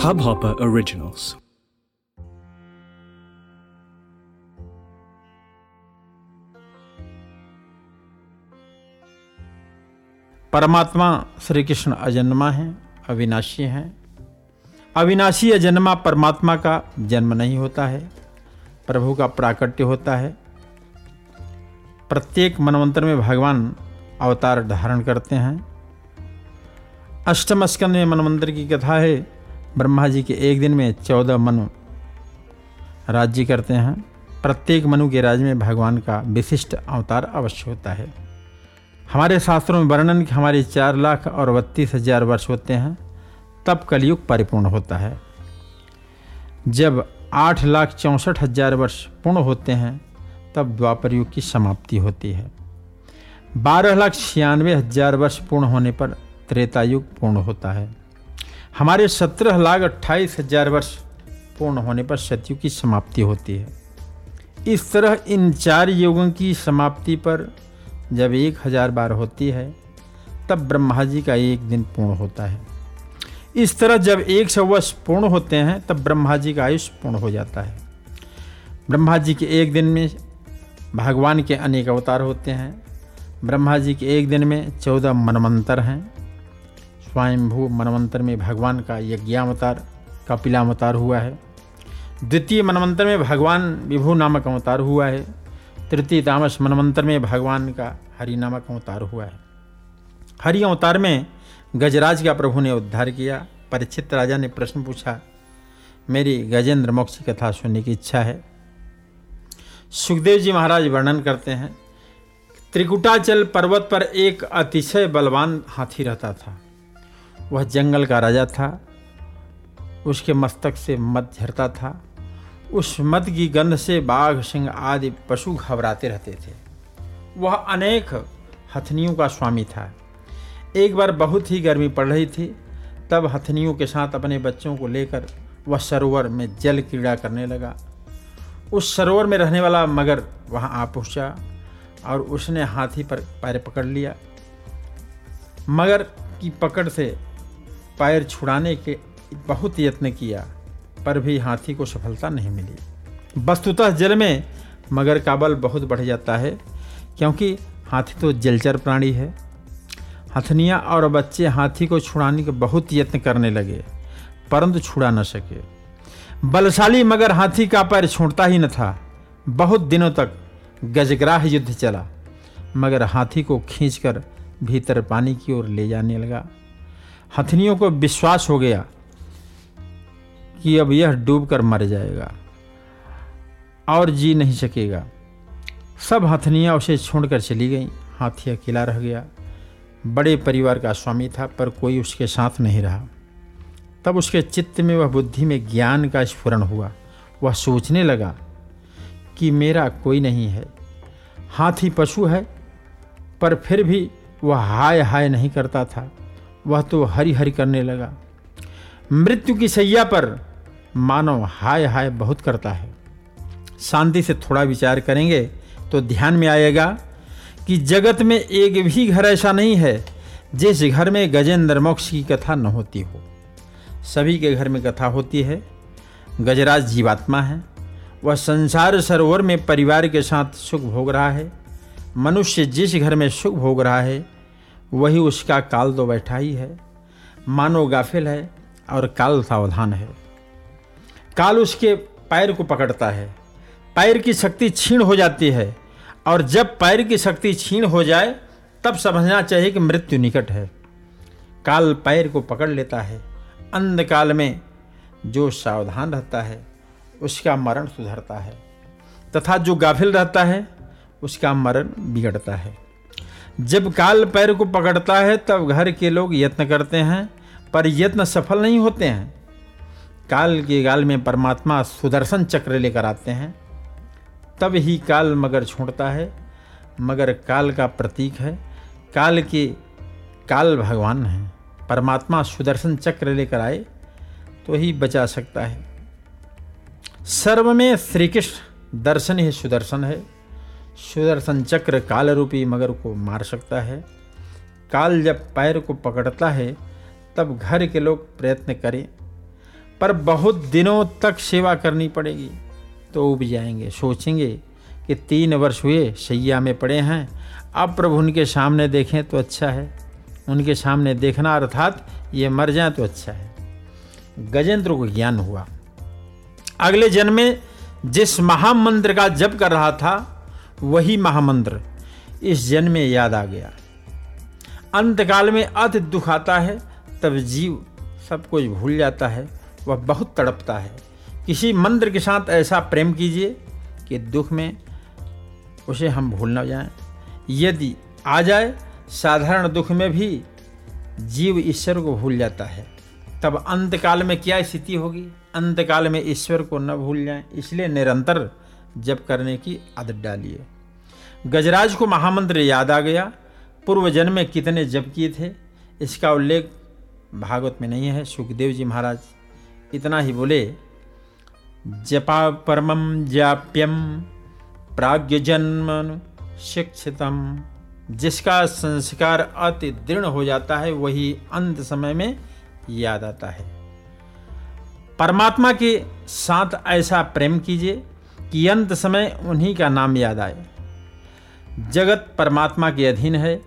Hubhopper Originals. परमात्मा श्री कृष्ण अजन्मा हैं, अविनाशी हैं। अविनाशी अजन्मा परमात्मा का जन्म नहीं होता है, प्रभु का प्राकट्य होता है। प्रत्येक मनवंतर में भगवान अवतार धारण करते हैं। अष्टम स्कंद में मनवंतर की कथा है ब्रह्मा जी के एक दिन में चौदह मनु राज्य करते हैं। प्रत्येक मनु के राज्य में भगवान का विशिष्ट अवतार अवश्य होता है। हमारे शास्त्रों में वर्णन कि हमारे चार लाख और बत्तीस हज़ार वर्ष होते हैं, तब कलयुग परिपूर्ण होता है। जब आठ लाख चौंसठ हज़ार वर्ष पूर्ण होते हैं, तब द्वापर युग की समाप्ति होती है। बारह लाख छियानवे हज़ार वर्ष पूर्ण होने पर त्रेता युग पूर्ण होता है। हमारे सत्रह लाख अट्ठाईस हज़ार वर्ष पूर्ण होने पर सतयुग की समाप्ति होती है। इस तरह इन चार युगों की समाप्ति पर जब एक हज़ार बार होती है, तब ब्रह्मा जी का एक दिन पूर्ण होता है। इस तरह जब एक सौ वर्ष पूर्ण होते हैं, तब ब्रह्मा जी का आयुष पूर्ण हो जाता है। ब्रह्मा जी के एक दिन में भगवान के अनेक अवतार होते हैं। ब्रह्मा जी के एक दिन में चौदह मनमंत्र हैं। स्वयंभू मनवंतर में भगवान का यज्ञावतार, कपिलावतार हुआ है। द्वितीय मनवंतर में भगवान विभु नामक अवतार हुआ है। तृतीय तामस मनवंतर में भगवान का हरि नामक अवतार हुआ है। हरि अवतार में गजराज का प्रभु ने उद्धार किया। परीक्षित राजा ने प्रश्न पूछा, मेरी गजेंद्र मोक्ष की कथा सुनने की इच्छा है? सुखदेव जी महाराज वर्णन करते हैं, त्रिकुटाचल पर्वत पर एक अतिशय बलवान हाथी रहता था। वह जंगल का राजा था। उसके मस्तक से मत झरता था। उस मत की गंध से बाघ, सिंह आदि पशु घबराते रहते थे। वह अनेक हथनियों का स्वामी था। एक बार बहुत ही गर्मी पड़ रही थी, तब हथनियों के साथ अपने बच्चों को लेकर वह सरोवर में जल क्रीड़ा करने लगा। उस सरोवर में रहने वाला मगर वहाँ आ पहुँचा और उसने हाथी पर पैर पकड़ लिया। मगर की पकड़ से पैर छुड़ाने के बहुत यत्न किया, पर भी हाथी को सफलता नहीं मिली। वस्तुतः जल में मगर का बल बहुत बढ़ जाता है, क्योंकि हाथी तो जलचर प्राणी है। हथनिया और बच्चे हाथी को छुड़ाने के बहुत यत्न करने लगे, परंतु छुड़ा न सके। बलशाली मगर हाथी का पैर छोड़ता ही न था। बहुत दिनों तक गजग्राह युद्ध चला, मगर हाथी को खींचकर भीतर पानी की ओर ले जाने लगा। हथनियों को विश्वास हो गया कि अब यह डूब कर मर जाएगा और जी नहीं सकेगा। सब हथनियाँ उसे छोड़कर चली गईं। हाथी अकेला रह गया। बड़े परिवार का स्वामी था, पर कोई उसके साथ नहीं रहा। तब उसके चित्त में वह बुद्धि में ज्ञान का स्फुरन हुआ। वह सोचने लगा कि मेरा कोई नहीं है। हाथी पशु है, पर फिर भी वह हाय हाय नहीं करता था। वह तो हरी हरी करने लगा। मृत्यु की सैया पर मानव हाय हाय बहुत करता है। शांति से थोड़ा विचार करेंगे तो ध्यान में आएगा कि जगत में एक भी घर ऐसा नहीं है, जिस घर में गजेंद्र मोक्ष की कथा न होती हो। सभी के घर में कथा होती है। गजराज जीवात्मा है। वह संसार सरोवर में परिवार के साथ सुख भोग रहा है। मनुष्य जिस घर में सुख भोग रहा है वही उसका काल तो बैठा ही। है मानो गाफिल है और काल सावधान है। काल उसके पैर को पकड़ता है। पैर की शक्ति छीण हो जाती है और जब पैर की शक्ति छीण हो जाए, तब समझना चाहिए कि मृत्यु निकट है। काल पैर को पकड़ लेता है। अंधकाल में जो सावधान रहता है, उसका मरण सुधरता है। तथा जो गाफिल रहता है, उसका मरण बिगड़ता है। जब काल पैर को पकड़ता है, तब घर के लोग यत्न करते हैं, पर यत्न सफल नहीं होते हैं। काल के गाल में परमात्मा सुदर्शन चक्र लेकर आते हैं। तब ही काल मगर छोड़ता है, मगर काल का प्रतीक है। काल के काल भगवान हैं। परमात्मा सुदर्शन चक्र लेकर आए तो ही बचा सकता है। सर्व में श्री कृष्ण दर्शन ही सुदर्शन है। सुदर्शन चक्र काल रूपी मगर को मार सकता है। काल जब पैर को पकड़ता है, तब घर के लोग प्रयत्न करें, पर बहुत दिनों तक सेवा करनी पड़ेगी। तो उब जाएँगे, सोचेंगे कि तीन वर्ष हुए सैया में पड़े हैं। अब प्रभु उनके सामने देखें तो अच्छा है। उनके सामने देखना अर्थात ये मर जाए तो अच्छा है। गजेंद्र को ज्ञान हुआ। अगले जन्म में जिस महामंत्र का जप कर रहा था वही महामंत्र इस जन्म में याद आ गया। अंतकाल में अति दुख आता है, तब जीव सब कुछ भूल जाता है, वह बहुत तड़पता है। किसी मंत्र के साथ ऐसा प्रेम कीजिए कि दुख में उसे हम भूल न जाएँ। यदि आ जाए, साधारण दुख में भी जीव ईश्वर को भूल जाता है। तब अंतकाल में क्या स्थिति होगी? अंतकाल में ईश्वर को न भूल जाएँ, इसलिए निरंतर जप करने की आदत डालिए गजराज को महामंत्र याद आ गया, पूर्व जन्म में कितने जप किए थे, इसका उल्लेख भागवत में नहीं है, सुखदेव जी महाराज इतना ही बोले, जपा परमम जाप्यम प्राग्ञ जन्म शिक्षितम। जिसका संस्कार अति दृढ़ हो जाता है, वही अंत समय में याद आता है। परमात्मा के साथ ऐसा प्रेम कीजिए कि अंत समय उन्हीं का नाम याद आए। जगत परमात्मा के अधीन है,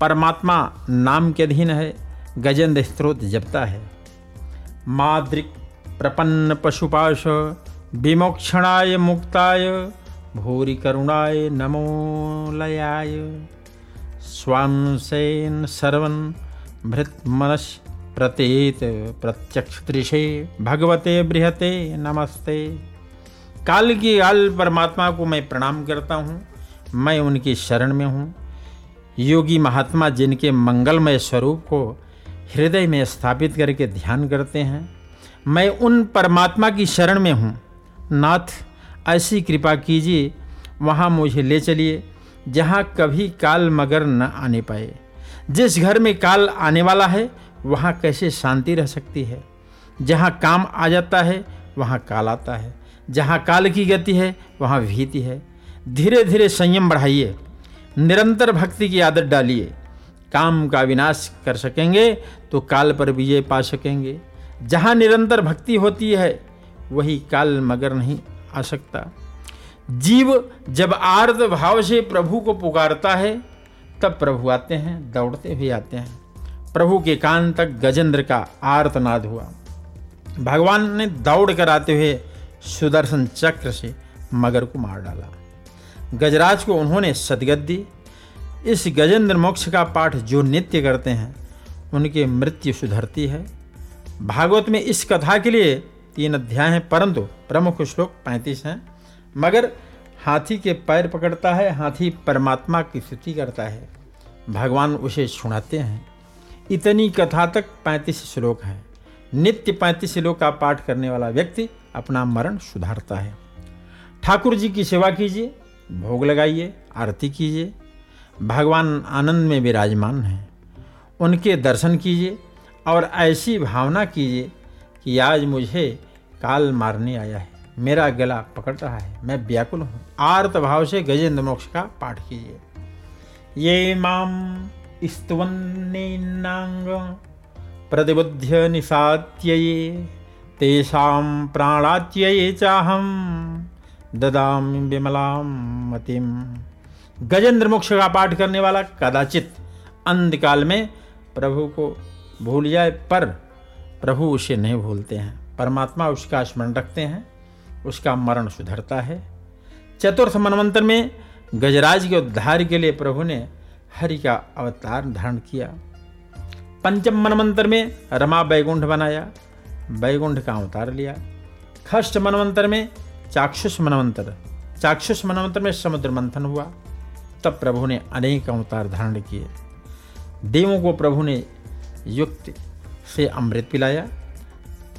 परमात्मा नाम के अधीन है, गजेंद्र स्त्रोत जपता है। माद्रिक प्रपन्न पशुपाश, विमोक्षणाय मुक्ताय, भूरि करुणाय नमो लयाय। स्वांसेन सर्वन, भृत मनश प्रतीत, प्रत्यक्ष दृशे भगवते बृहते नमस्ते। काल की काल परमात्मा को मैं प्रणाम करता हूँ। मैं उनकी शरण में हूँ। योगी महात्मा जिनके मंगलमय स्वरूप को हृदय में स्थापित करके ध्यान करते हैं, मैं उन परमात्मा की शरण में हूँ। नाथ, ऐसी कृपा कीजिए, वहाँ मुझे ले चलिए, जहाँ कभी काल मगर न आने पाए। जिस घर में काल आने वाला है, वहाँ कैसे शांति रह सकती है? जहाँ काम आ जाता है, वहाँ काल आता है। जहाँ काल की गति है, वहाँ भीति है। धीरे धीरे संयम बढ़ाइए। निरंतर भक्ति की आदत डालिए। काम का विनाश कर सकेंगे तो काल पर विजय पा सकेंगे। जहाँ निरंतर भक्ति होती है, वही काल मगर नहीं आ सकता। जीव जब आर्द भाव से प्रभु को पुकारता है, तब प्रभु आते हैं, दौड़ते हुए आते हैं। प्रभु के कान तक गजेंद्र का आर्तनाद हुआ। भगवान ने दौड़ कर आते हुए सुदर्शन चक्र से मगर को मार डाला। गजराज को उन्होंने सदगत दी। इस गजेंद्र मोक्ष का पाठ जो नित्य करते हैं, उनकी मृत्यु सुधरती है। भागवत में इस कथा के लिए तीन अध्याय हैं, परंतु प्रमुख श्लोक पैंतीस हैं। मगर हाथी के पैर पकड़ता है, हाथी परमात्मा की स्तुति करता है। भगवान उसे सुनाते हैं। इतनी कथा तक पैंतीस श्लोक हैं। नित्य पैंतीस श्लोक का पाठ करने वाला व्यक्ति अपना मरण सुधारता है। ठाकुर जी की सेवा कीजिए, भोग लगाइए, आरती कीजिए। भगवान आनंद में विराजमान हैं। उनके दर्शन कीजिए और ऐसी भावना कीजिए कि आज मुझे काल मारने आया है। मेरा गला पकड़ रहा है। मैं व्याकुल हूँ। आर्त भाव से गजेंद्र मोक्ष का पाठ कीजिए। ये माम स्तवन्नेनाङ्ग प्रतिबुद्ध्य निषात्यये तेषां प्राणात्यये चाहम ददामि विमलां मतिम गजेंद्र मोक्ष का पाठ करने वाला कदाचित अंधकाल में प्रभु को भूल जाए, पर प्रभु उसे नहीं भूलते हैं। परमात्मा उसका स्मरण रखते हैं, उसका मरण सुधरता है। चतुर्थ मनवंतर में गजराज के उद्धार के लिए प्रभु ने हरि का अवतार धारण किया। पंचम मनमंत्र में रमा बैकुंठ बनाया। बैकुंठ का अवतार लिया? खष्ट मनवंतर में चाक्षुष मनवंतर। चाक्षुष मनवंतर में समुद्र मंथन हुआ। तब प्रभु ने अनेक अवतार धारण किए। देवों को प्रभु ने युक्त से अमृत पिलाया।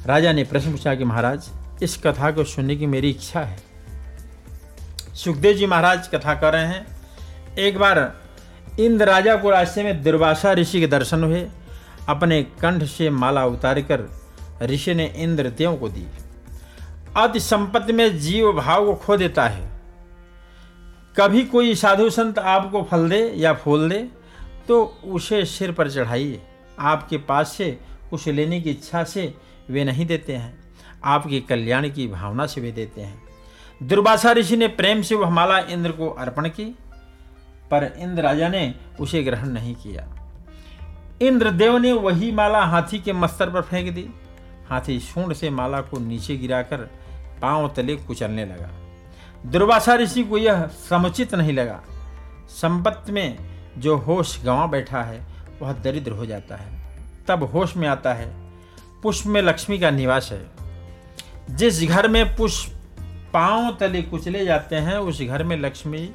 राजा ने प्रश्न पूछा कि महाराज, इस कथा को सुनने की मेरी इच्छा है। सुखदेव जी महाराज कथा कर रहे हैं। एक बार इंद्र राजा को रास्ते में दुर्वासा ऋषि के दर्शन हुए। अपने कंठ से माला उतार कर ऋषि ने इंद्र देव को दी। अति संपत्ति में जीव भाव को खो देता है। कभी कोई साधु संत आपको फल दे या फूल दे तो उसे सिर पर चढ़ाइए। आपके पास से कुछ लेने की इच्छा से वे नहीं देते हैं। आपके कल्याण की भावना से वे देते हैं। दुर्वासा ऋषि ने प्रेम से वह माला इंद्र को अर्पण की, पर इंद्र राजा ने उसे ग्रहण नहीं किया। इंद्रदेव ने वही माला हाथी के मस्तर पर फेंक दी। हाथी सूंड से माला को नीचे गिराकर पाँव तले कुचलने लगा। दुर्वासा ऋषि को यह समुचित नहीं लगा। संपत्ति में जो होश गंवा बैठा है, वह दरिद्र हो जाता है। तब होश में आता है, पुष्प में लक्ष्मी का निवास है। जिस घर में पुष्प पाँव तले कुचले जाते हैं, उस घर में लक्ष्मी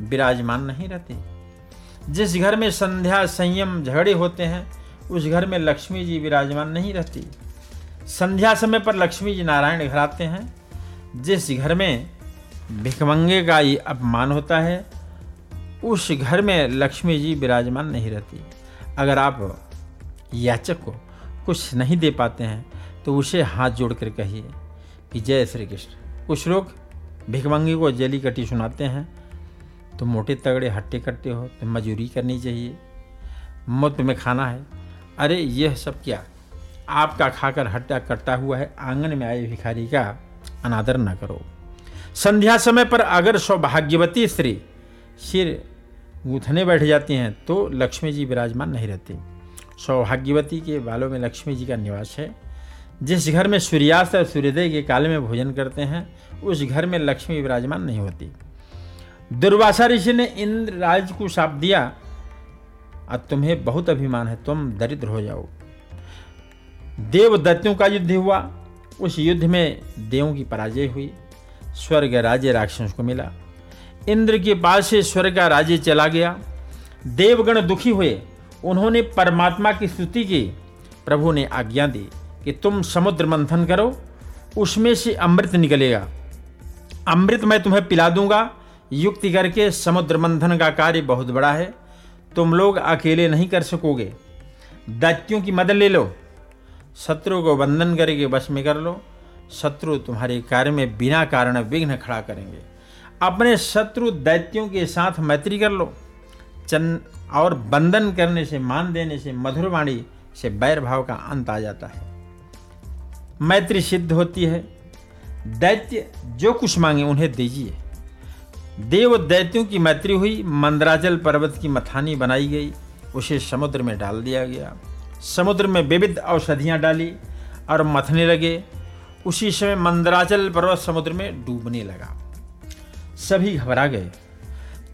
विराजमान नहीं रहती। जिस घर में संध्या संयम झगड़े होते हैं, उस घर में लक्ष्मी जी विराजमान नहीं रहती। संध्या समय पर लक्ष्मी जी नारायण घर आते हैं। जिस घर में भिकमंगे का ये अपमान होता है, उस घर में लक्ष्मी जी विराजमान नहीं रहती। अगर आप याचक को कुछ नहीं दे पाते हैं तो उसे हाथ जोड़ कर कहिए कि जय श्री कृष्ण। कुछ लोग भिकमंगी को जली कटी सुनाते हैं तो मोटे तगड़े हट्टे कट्टे हो तो मजूरी करनी चाहिए। मुफ़्त में खाना है। अरे, यह सब क्या? आपका खाकर हट्टा कट्टा हुआ है, आँगन में आए भिखारी का अनादर न करो। संध्या समय पर अगर सौभाग्यवती स्त्री सिर गूथने बैठ जाती हैं तो लक्ष्मी जी विराजमान नहीं रहती। सौभाग्यवती के बालों में लक्ष्मी जी का निवास है। जिस घर में सूर्यास्त और सूर्योदय के काल में भोजन करते हैं, उस घर में लक्ष्मी विराजमान नहीं होती। दुर्वासा ऋषि ने इंद्र राज को साप दिया, अब तुम्हें बहुत अभिमान है, तुम दरिद्र हो जाओ। देव दैत्यों का युद्ध हुआ। उस युद्ध में देवों की पराजय हुई। स्वर्ग राज्य राक्षस को मिला। इंद्र के पास से स्वर्ग का राज्य चला गया। देवगण दुखी हुए। उन्होंने परमात्मा की स्तुति की। प्रभु ने आज्ञा दी कि तुम समुद्र मंथन करो। उसमें से अमृत निकलेगा। अमृत मैं तुम्हें पिला दूँगा। युक्ति करके समुद्र मंथन का कार्य बहुत बड़ा है। तुम लोग अकेले नहीं कर सकोगे। दैत्यों की मदद ले लो। शत्रु को बंधन करके बस में कर लो। शत्रु तुम्हारे कार्य में बिना कारण विघ्न खड़ा करेंगे। अपने शत्रु दैत्यों के साथ मैत्री कर लो। चन और बंधन करने से, मान देने से, मधुर वाणी से बैर भाव का अंत आ जाता है। मैत्री सिद्ध होती है। दैत्य जो कुछ मांगे उन्हें दीजिए। देव दैत्यों की मैत्री हुई, मंदराचल पर्वत की मथानी बनाई गई, उसे समुद्र में डाल दिया गया। समुद्र में विविध औषधियाँ डाली और मथने लगे। उसी समय मंदराचल पर्वत समुद्र में डूबने लगा। सभी घबरा गए।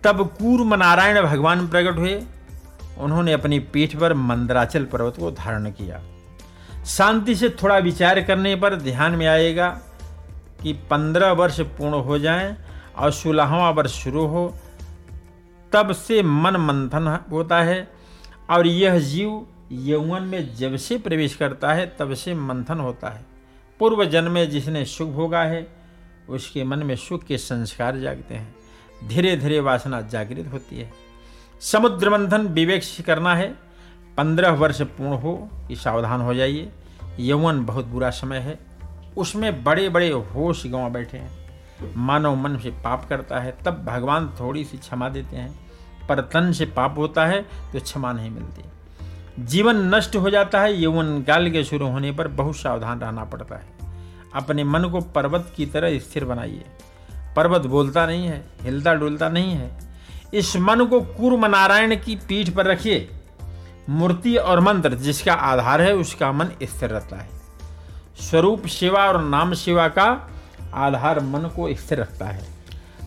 तब कूर्म नारायण भगवान प्रकट हुए। उन्होंने अपनी पीठ पर मंदराचल पर्वत को धारण किया। शांति से थोड़ा विचार करने पर ध्यान में आएगा कि पंद्रह वर्ष पूर्ण हो जाएँ और सोलहवा वर्ष शुरू हो, तब से मन मंथन होता है और यह जीव यौवन में जब से प्रवेश करता है, तब से मंथन होता है। पूर्व जन्म में जिसने सुख भोगा है, उसके मन में सुख के संस्कार जागते हैं। धीरे धीरे वासना जागृत होती है। समुद्र मंथन विवेक से करना है। पंद्रह वर्ष पूर्ण हो कि सावधान हो जाइए। यौवन बहुत बुरा समय है। उसमें बड़े बड़े होश गंवा बैठे हैं। मानव मन से पाप करता है, तब भगवान थोड़ी सी क्षमा देते हैं। पर तन से पाप होता है तो क्षमा नहीं मिलती। जीवन नष्ट हो जाता है, यौवन काल के शुरू होने पर बहुत सावधान रहना पड़ता है। अपने मन को पर्वत की तरह स्थिर बनाइए। पर्वत बोलता नहीं है, हिलता डुलता नहीं है। इस मन को कूर्म नारायण की पीठ पर रखिए। मूर्ति और मंत्र जिसका आधार है, उसका मन स्थिर रहता है। स्वरूप सेवा और नाम सेवा का आधार मन को स्थिर रखता है।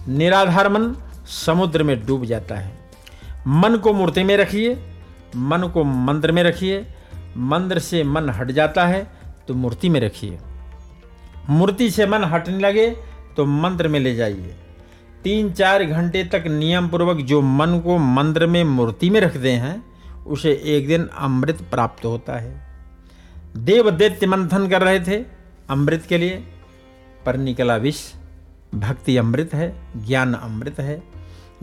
निराधार मन समुद्र में डूब जाता है। मन को मूर्ति में रखिए। मन को मंत्र में रखिए। मंत्र से मन हट जाता है तो मूर्ति में रखिए। मूर्ति से मन हटने लगे तो मंत्र में ले जाइए। तीन चार घंटे तक नियम पूर्वक जो मन को मंत्र में मूर्ति में रखते हैं, उसे एक दिन अमृत प्राप्त होता है। देव दैत्य मंथन कर रहे थे अमृत के लिए। पर निकला विष, भक्ति अमृत है, ज्ञान अमृत है।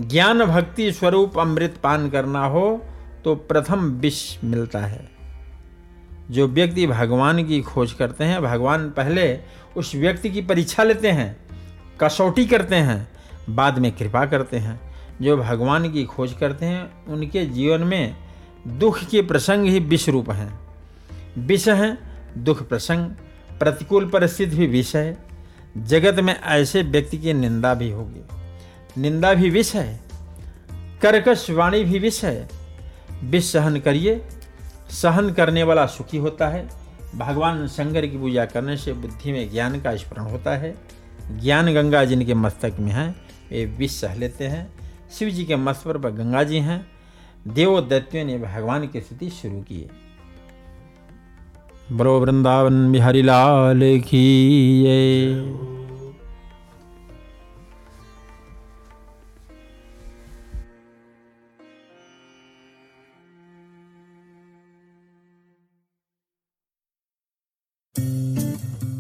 ज्ञान भक्ति स्वरूप अमृत पान करना हो तो प्रथम विष मिलता है। जो व्यक्ति भगवान की खोज करते हैं, भगवान पहले उस व्यक्ति की परीक्षा लेते हैं, कसौटी करते हैं, बाद में कृपा करते हैं। जो भगवान की खोज करते हैं, उनके जीवन में दुख के प्रसंग ही विष रूप हैं। विष हैं, दुख प्रसंग, प्रतिकूल परिस्थिति भी विष है। जगत में ऐसे व्यक्ति की निंदा भी होगी। निंदा भी विष है, कर्कश वाणी भी विष है। विष सहन करिए। सहन करने वाला सुखी होता है। भगवान शंकर की पूजा करने से बुद्धि में ज्ञान का स्मरण होता है। ज्ञान गंगा जिनके मस्तक में है, वे विष सह लेते हैं। शिव जी के मस्तक पर गंगा जी हैं। देव दैत्यों ने भगवान की स्थिति शुरू की बरो वृंदावन बिहारी लाल की